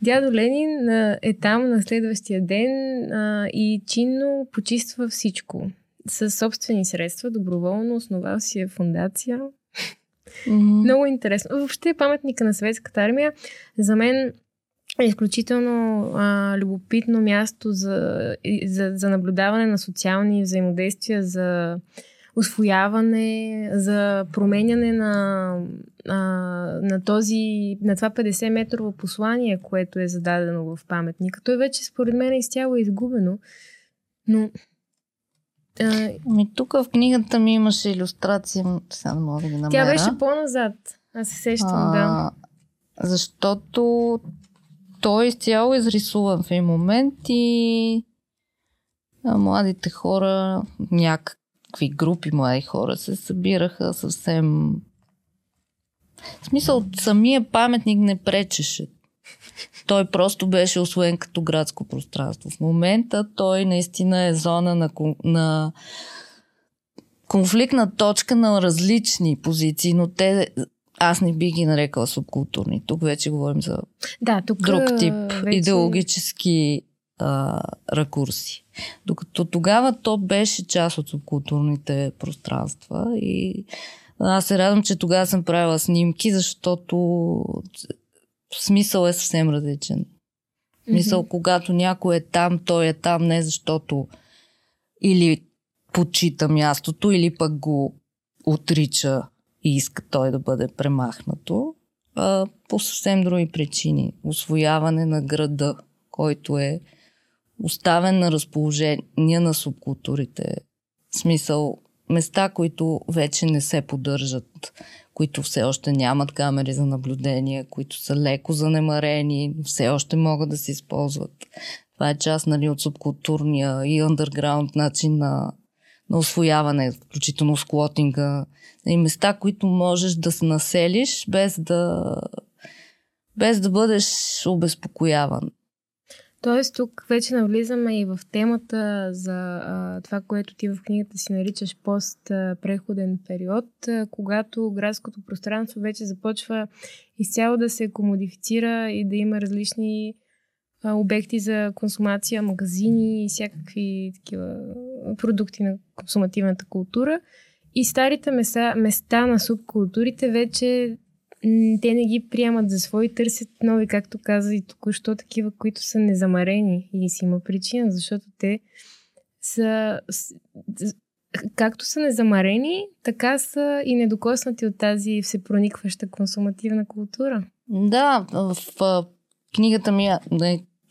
дядо Ленин е там на следващия ден а, и чинно почиства всичко. Със собствени средства, доброволно, основал си е фундация. Мгм. Много интересно. Въобще паметника на съветската армия за мен е изключително а, любопитно място за, за, за наблюдаване на социални взаимодействия, за освояване, за променяне на, а, на, този, на това 50-метрово послание, което е зададено в паметника. Той вече според мен е изцяло изгубено, но а, Ами тук в книгата ми имаше иллюстрация, сега не мога да ги намеря. тя беше по-назад. Аз се сещам, да. Защото той изцяло изрисуван в един момент и а, младите хора, някакви групи млади хора се събираха съвсем... В смисъл, самия паметник не пречеше. Той просто беше освоен като градско пространство. В момента той наистина е зона на, на конфликтна точка на различни позиции, но те аз не би ги нарекала субкултурни. Тук вече говорим за Да, тук друг тип вече... идеологически а, ракурси. Докато тогава то беше част от субкултурните пространства и аз се радвам, че тогава съм правила снимки, защото смисъл е съвсем различен. Мисъл, Мгм. когато някой е там, той е там не защото или почита мястото, или пък го отрича и иска той да бъде премахнато, а, по съвсем други причини. Освояване на града, който е оставен на разположение на субкултурите. В смисъл, места, които вече не се поддържат, които все още нямат камери за наблюдение, които са леко занемарени, все още могат да се използват. Това е част нали, от субкултурния и underground начин на, на освояване, включително склотинга. И места, които можеш да се населиш без да, без да бъдеш обезпокояван. Тоест, тук вече навлизаме и в темата за а, това, което ти в книгата си наричаш пост-преходен период, а, когато градското пространство вече започва изцяло да се комодифицира и да има различни а, обекти за консумация, магазини и всякакви такива продукти на консумативната култура. И старите места, места на субкултурите вече те не ги приемат за свои, търсят нови, както каза и току-що, такива, които са незамарени. И си има причина, защото те са както са незамарени, така са и недокоснати от тази всепроникваща консумативна култура. Да, в, в книгата ми,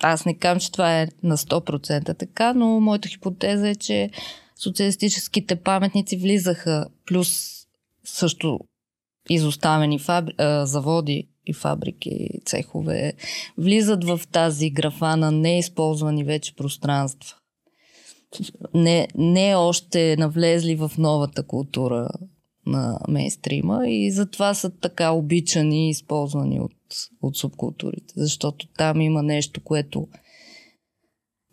аз не казвам, че това е на 100% така, но моята хипотеза е, че социалистическите паметници влизаха, плюс също изоставени фабри... заводи и фабрики, цехове, влизат в тази графа на неизползвани вече пространства. Не, не още навлезли в новата култура на мейнстрима и затова са така обичани и използвани от, от субкултурите. Защото там има нещо, което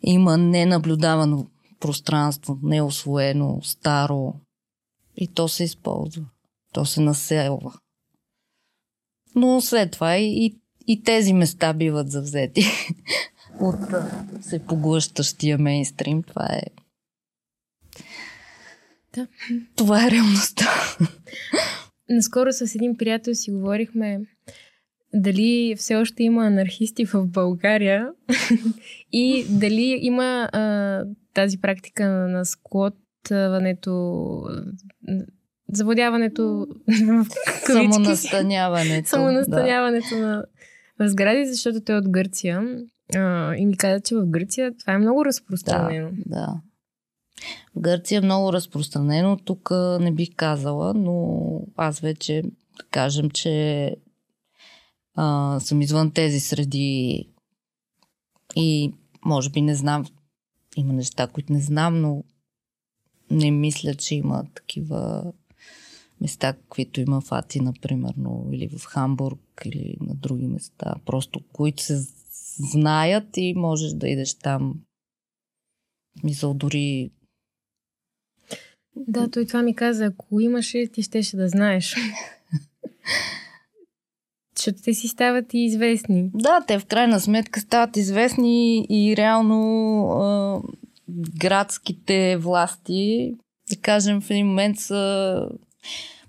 има ненаблюдавано пространство, неосвоено, старо и то се използва. То се населва. Но след това и, и тези места биват завзети от се поглъщащия мейнстрим. Това е да. Това е реалността. Наскоро с един приятел си говорихме дали все още има анархисти в България и дали има а, тази практика на склотването, заводяването в Самонастаняването. Самонастаняването да. на в сгради, защото той е от Гърция. А, и ми каза, че в Гърция това е много разпространено. Да, да. В Гърция е много разпространено. Тук не бих казала, но аз вече да кажем, че а, съм извън тези среди и може би не знам, има неща, които не знам, но не мисля, че има такива места, каквито има в Ати, например, или в Хамбург, или на други места, просто които се знаят и можеш да идеш там. Мисъл, дори да, той това ми каза. Ако имаше, ти щеше да знаеш. Защото те си стават и известни. Да, те в крайна сметка стават известни и реално а, градските власти, да кажем, в един момент са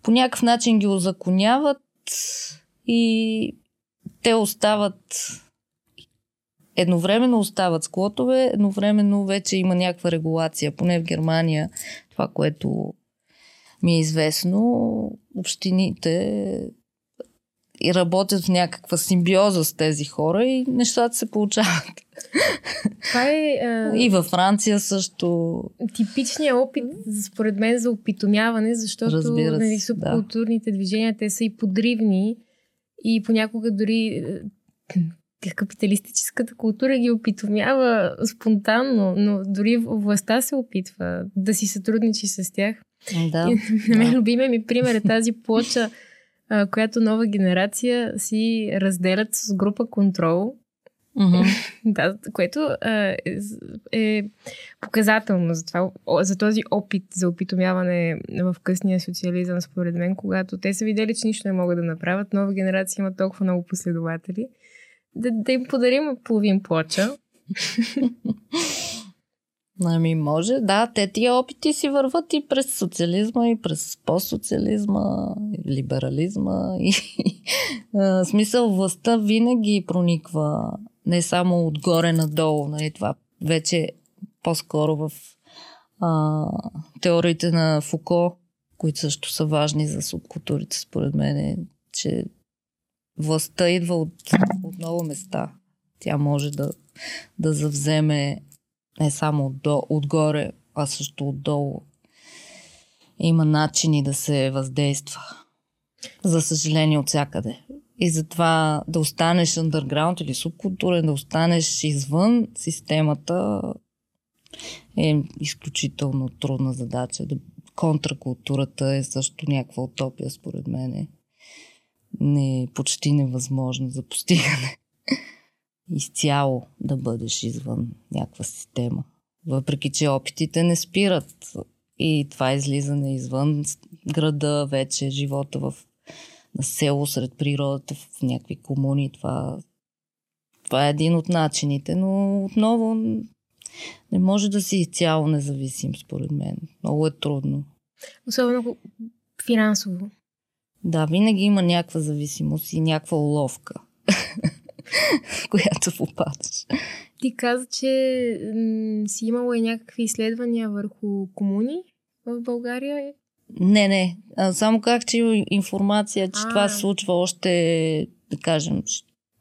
по някакъв начин ги озаконяват и те остават едновременно остават склотове, едновременно вече има някаква регулация. Поне в Германия това, което ми е известно, общините и работят в някаква симбиоза с тези хора и нещата се получават. Това е... А... И във Франция също. Типичният опит, според мен, за опитомяване, защото нали, субкултурните да. движения, те са и подривни и понякога дори капиталистическата култура ги опитомява спонтанно, но дори властта се опитва да си сътрудничи с тях. Да. И, на мен да. любимия ми пример е тази плоча, която нова генерация си разделят с група контрол. Mm-hmm. да, което а, е, е показателно за, това, за този опит за опитомяване в късния социализъм, според мен, когато те са видели, че нищо не могат да направят. Нова генерация има толкова много последователи да, да им подарим половин плоча. Ами може, да, те тия опити си върват и през социализма, и през постсоциализма, и либерализма. И, смисъл, властта винаги прониква не само отгоре надолу. Нали, това вече по-скоро в а, теориите на Фуко, които също са важни за субкултурите, според мен, е, че властта идва от, от много места. Тя може да, да завземе не само от, отгоре, а също отдолу. Има начини да се въздейства. За съжаление от всякъде. И затова да останеш underground или субкултурен, да останеш извън системата е изключително трудна задача. Контракултурата е също някаква утопия, според мен. Не, почти невъзможно за постигане. Изцяло да бъдеш извън някаква система. Въпреки, че опитите не спират. И това излизане извън града, вече живота в на село, сред природата, в някакви комуни. Това, това е един от начините, но отново не може да си цяло независим, според мен. Много е трудно. Особено финансово. Да, винаги има някаква зависимост и някаква уловка, която попадаш. Ти каза, че м- си имала и някакви изследвания върху комуни в България. Не, не. А, само как, че информация, че а. това се случва още, да кажем,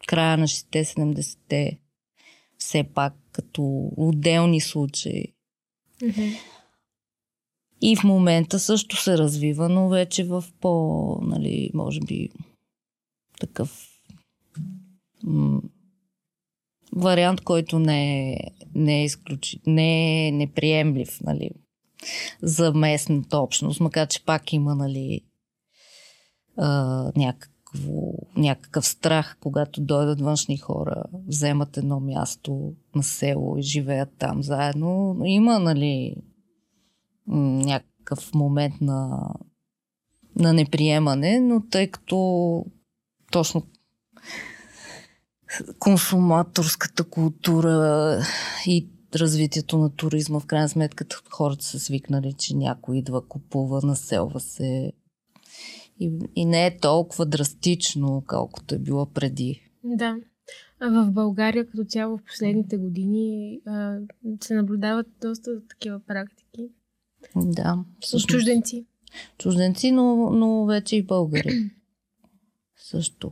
края на 60-70-те. Все пак като отделни случаи. Mm-hmm. И в момента също се развива, но вече в по, нали, може би, такъв вариант, който не е, не е, изключи, не е неприемлив, нали, за местната общност, макар че пак има, нали, а, някакво, някакъв страх, когато дойдат външни хора, вземат едно място на село и живеят там заедно. Има, нали, някакъв момент на, на неприемане, но тъй като точно консуматорската култура и развитието на туризма, в крайна сметка хората са свикнали, че някой идва, купува, населва се. И, и не е толкова драстично, колкото е било преди. Да. В България като цяло в последните години а, се наблюдават доста такива практики. Да. Всъщност, чужденци. Чужденци, но, но вече и българи. Също.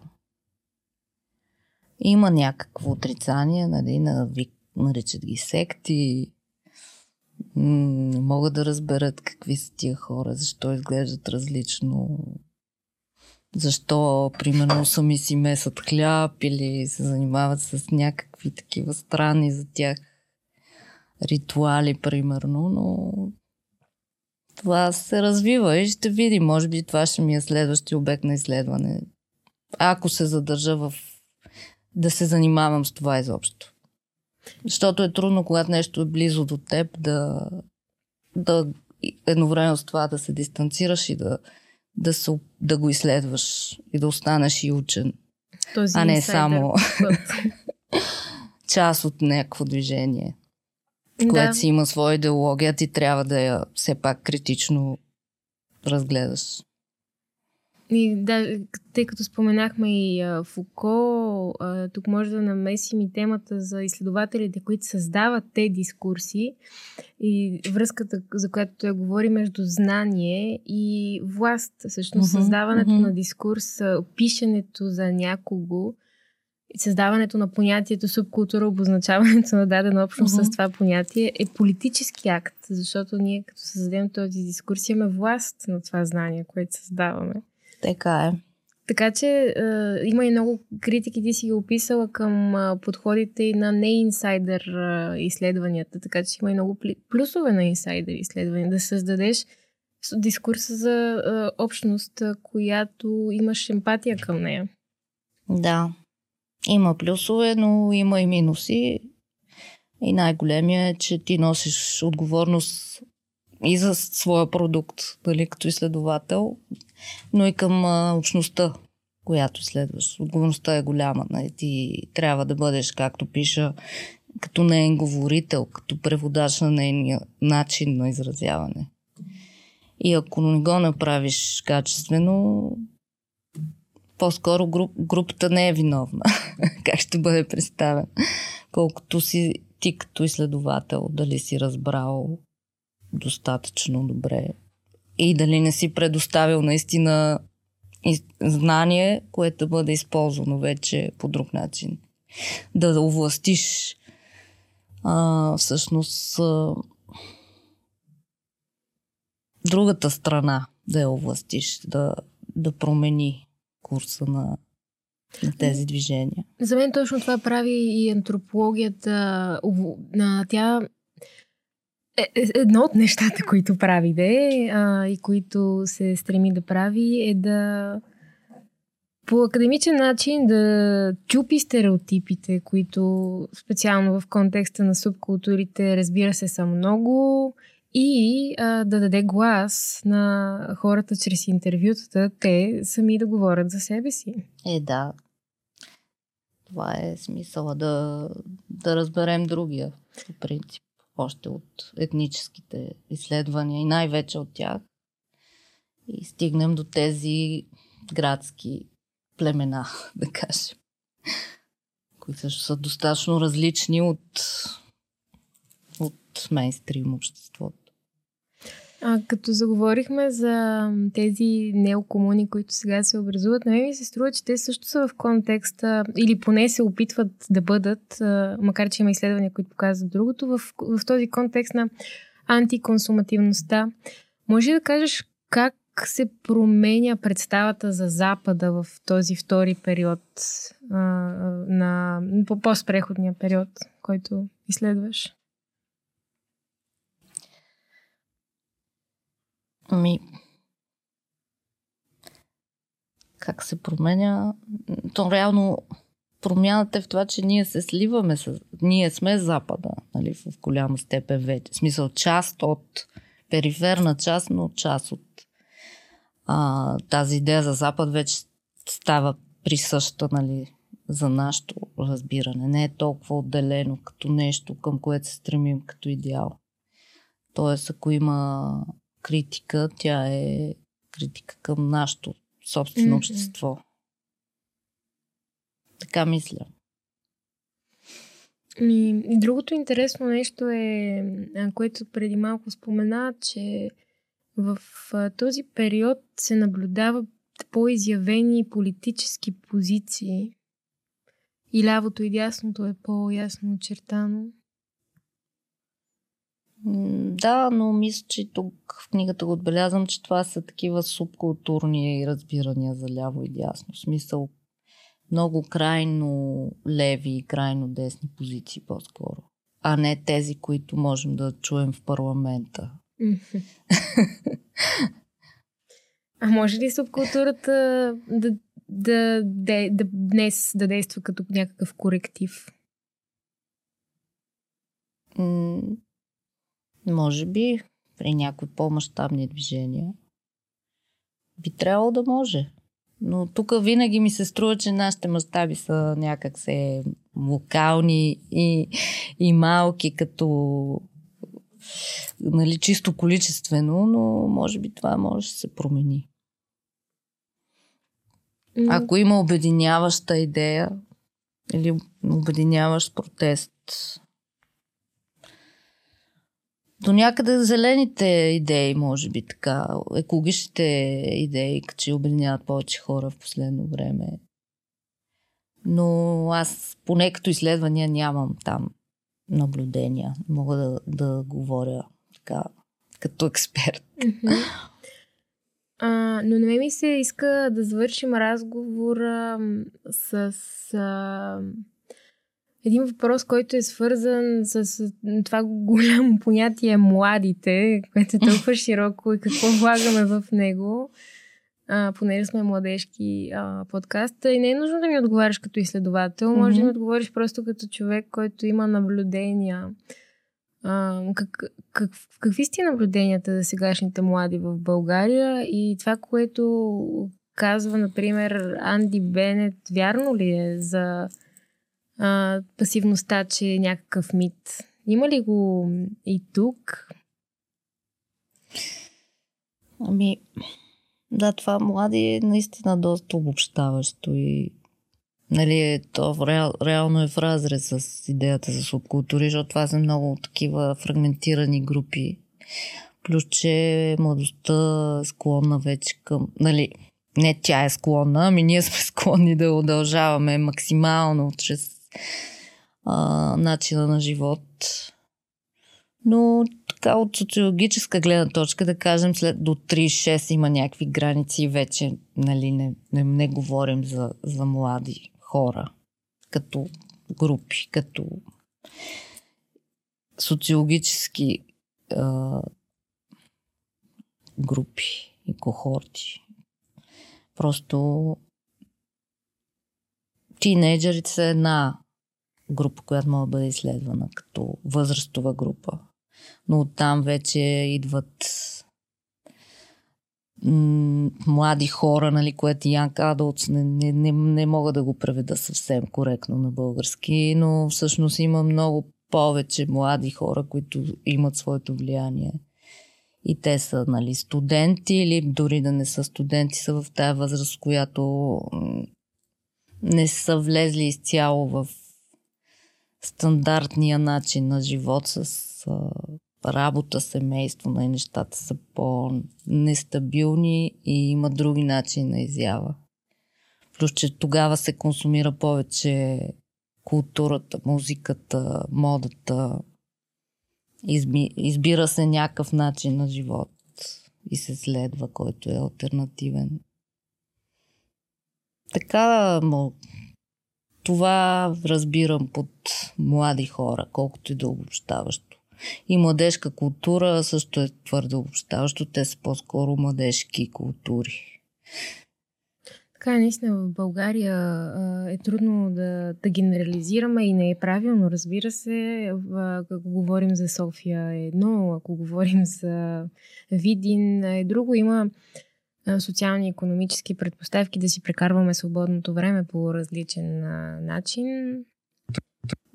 Има някакво отрицание, нали, на вик, наричат ги секти. Не могат да разберат какви са тия хора, защо изглеждат различно. Защо, примерно, сами си месат хляб или се занимават с някакви такива странни за тях ритуали, примерно, но това се развива и ще видим. Може би това ще ми е следващия обект на изследване. Ако се задържа в да се занимавам с това изобщо. Защото е трудно, когато нещо е близо до теб, да, да едновременно с това да се дистанцираш и да, да, се, да го изследваш и да останеш и учен. Този а не само част от някакво движение да. което си има своя идеология, ти трябва да я все пак критично разгледаш. И да, тъй като споменахме и а, Фуко, а, тук може да намесим и темата за изследователите, които създават те дискурси и връзката, за която той говори между знание и власт. Всъщност, mm-hmm, създаването mm-hmm. на дискурс, пишенето за някого създаването на понятието субкултура, обозначаването на дадена общност uh-huh. с това понятие е политически акт, защото ние като създадем този дискурс имаме власт на това знание, което създаваме. Така е. Така че е, има и много критики, ти си ги описала към е, подходите и на неинсайдер е, изследванията, така че има и много плюсове на инсайдер изследвания. Да създадеш дискурса за е, общност, която имаш емпатия към нея. Да, има плюсове, но има и минуси. И най-големия е, че ти носиш отговорност и за своя продукт, дали като изследовател, но и към общността, която изследваш. Отговорността е голяма. Нали? Ти трябва да бъдеш, както пиша, като нейн говорител, като преводач на нейния начин на изразяване. И ако не го направиш качествено, по-скоро груп, групата не е виновна. как ще бъде представен? Колкото си ти като изследовател, дали си разбрал достатъчно добре и дали не си предоставил наистина знание, което бъде използвано вече по друг начин. Да овластиш а, всъщност а, другата страна да я овластиш, да, да промени курса на, на тези движения. За мен точно това прави и антропологията. Тя едно от нещата, които прави де а, и които се стреми да прави е да по академичен начин да чупи стереотипите, които специално в контекста на субкултурите разбира се са много и а, да даде глас на хората чрез интервютата, те сами да говорят за себе си. Е, да. Това е смисъла да, да разберем другия, по принцип, още от етническите изследвания и най-вече от тях. И стигнем до тези градски племена, да кажем, които също са достатъчно различни от, от мейнстрим обществото. А, като заговорихме за тези неокомуни, които сега се образуват, на мен ми се струва, че те също са в контекста, или поне се опитват да бъдат, макар че има изследвания, които показват другото, в, в този контекст на антиконсумативността. Може да кажеш как се променя представата за Запада в този втори период а, на по постпреходния период, който изследваш? Ами, как се променя? То реално промяната е в това, че ние се сливаме с... Ние сме Запада, нали, в голяма степен вече. В смисъл, част от периферна част, но част от а, тази идея за Запад вече става присъща, нали, за нашето разбиране. Не е толкова отделено като нещо, към което се стремим като идеал. Тоест, ако има критика, тя е критика към нашето собствено mm-hmm. общество. Така мисля. И, и другото интересно нещо е, което преди малко спомена, че в този период се наблюдава по-изявени политически позиции и лявото и дясното е по-ясно очертано. Да, но мисля, че тук в книгата го отбелязвам, че това са такива субкултурни разбирания за ляво и дясно. В смисъл много крайно леви и крайно десни позиции по-скоро. А не тези, които можем да чуем в парламента. а може ли субкултурата да, да, да, да, днес да действа като някакъв коректив? Може би при някои по-масштабни движения би трябвало да може. Но тук винаги ми се струва, че нашите мащаби са някак се локални и, и малки, като нали, чисто количествено, но може би това може да се промени. Ако има обединяваща идея или обединяващ протест, до някъде зелените идеи, може би така, екологичните идеи, че обединяват повече хора в последно време. Но аз поне като изследвания нямам там наблюдения. Мога да, да говоря така, като експерт. А, но не ми се иска да завършим разговора с а, един въпрос, който е свързан с това голямо понятие младите, което е толкова широко и какво влагаме в него, а, понеже сме младежки а, подкаст. И не е нужно да ми отговаряш като изследовател, може mm-hmm. да ми отговориш просто като човек, който има наблюдения. А, как, как, какви сте наблюденията за сегашните млади в България и това, което казва, например, Анди Бенет, вярно ли е за а, пасивността, че е някакъв мит. Има ли го и тук? Ами, да, това млади е наистина доста обобщаващо и нали, е, то реал, реално е в разрез с идеята за субкултури, защото това са много такива фрагментирани групи. Плюс, че младостта склонна вече към... Нали, не тя е склонна, ами ние сме склонни да удължаваме максимално чрез а, начина на живот. Но така от социологическа гледна точка, да кажем, след до 36 има някакви граници и вече нали, не, не, не говорим за, за млади хора като групи, като социологически а, групи и кохорти. Просто тинейджерите са една група, която може да бъде изследвана като възрастова група. Но оттам вече идват млади хора, нали, което Young Adults не, не, не, не мога да го преведа съвсем коректно на български, но всъщност има много повече млади хора, които имат своето влияние. И те са нали, студенти или дори да не са студенти, са в тая възраст, която не са влезли изцяло в стандартния начин на живот с а, работа, семейство, на нещата са по-нестабилни и има други начини на изява. Плюс, че тогава се консумира повече културата, музиката, модата. Изби, избира се някакъв начин на живот и се следва, който е альтернативен. Така, това разбирам под млади хора, колкото и да обобщаващо. И младежка култура също е твърде обобщаващо. Те са по-скоро младежки култури. Така е, наистина в България е трудно да, да генерализираме и не е правилно, разбира се. Ако говорим за София е едно, ако говорим за Видин е друго. Има социални и економически предпоставки да си прекарваме свободното време по различен а, начин.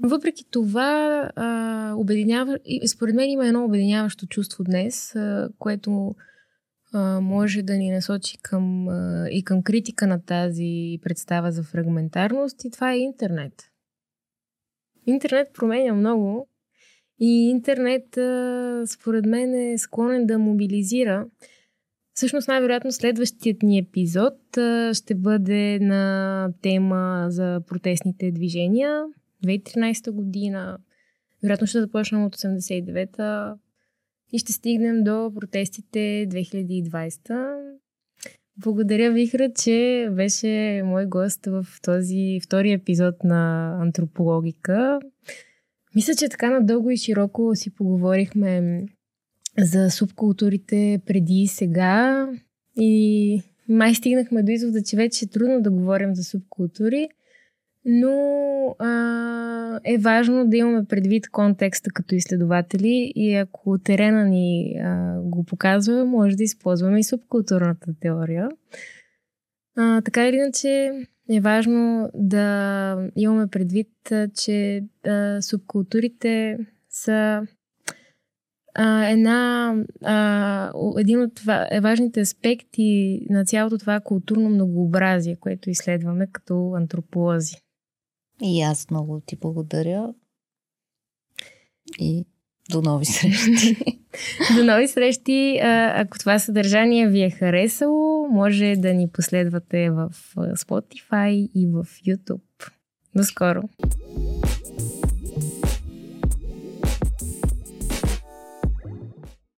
Въпреки това, а, обединява, според мен има едно обединяващо чувство днес, а, което а, може да ни насочи към, а, и към критика на тази представа за фрагментарност и това е интернет. Интернет променя много и интернет, а, според мен, е склонен да мобилизира Всъщност, най-вероятно, следващият ни епизод ще бъде на тема за протестните движения. 2013 година. Вероятно ще започнем от 89-та и ще стигнем до протестите 2020. Благодаря, Вихра, че беше мой гост в този втори епизод на Антропологика. Мисля, че така надълго и широко си поговорихме за субкултурите преди и сега и май стигнахме до извода, че вече е трудно да говорим за субкултури, но а, е важно да имаме предвид контекста като изследователи и ако терена ни а, го показва, може да използваме и субкултурната теория. А, така или иначе е важно да имаме предвид, че а, субкултурите са а, една, а, един от това, е важните аспекти на цялото това културно многообразие, което изследваме като антрополози. И аз много ти благодаря. И до нови срещи. до нови срещи. Ако това съдържание ви е харесало, може да ни последвате в Spotify и в YouTube. До скоро!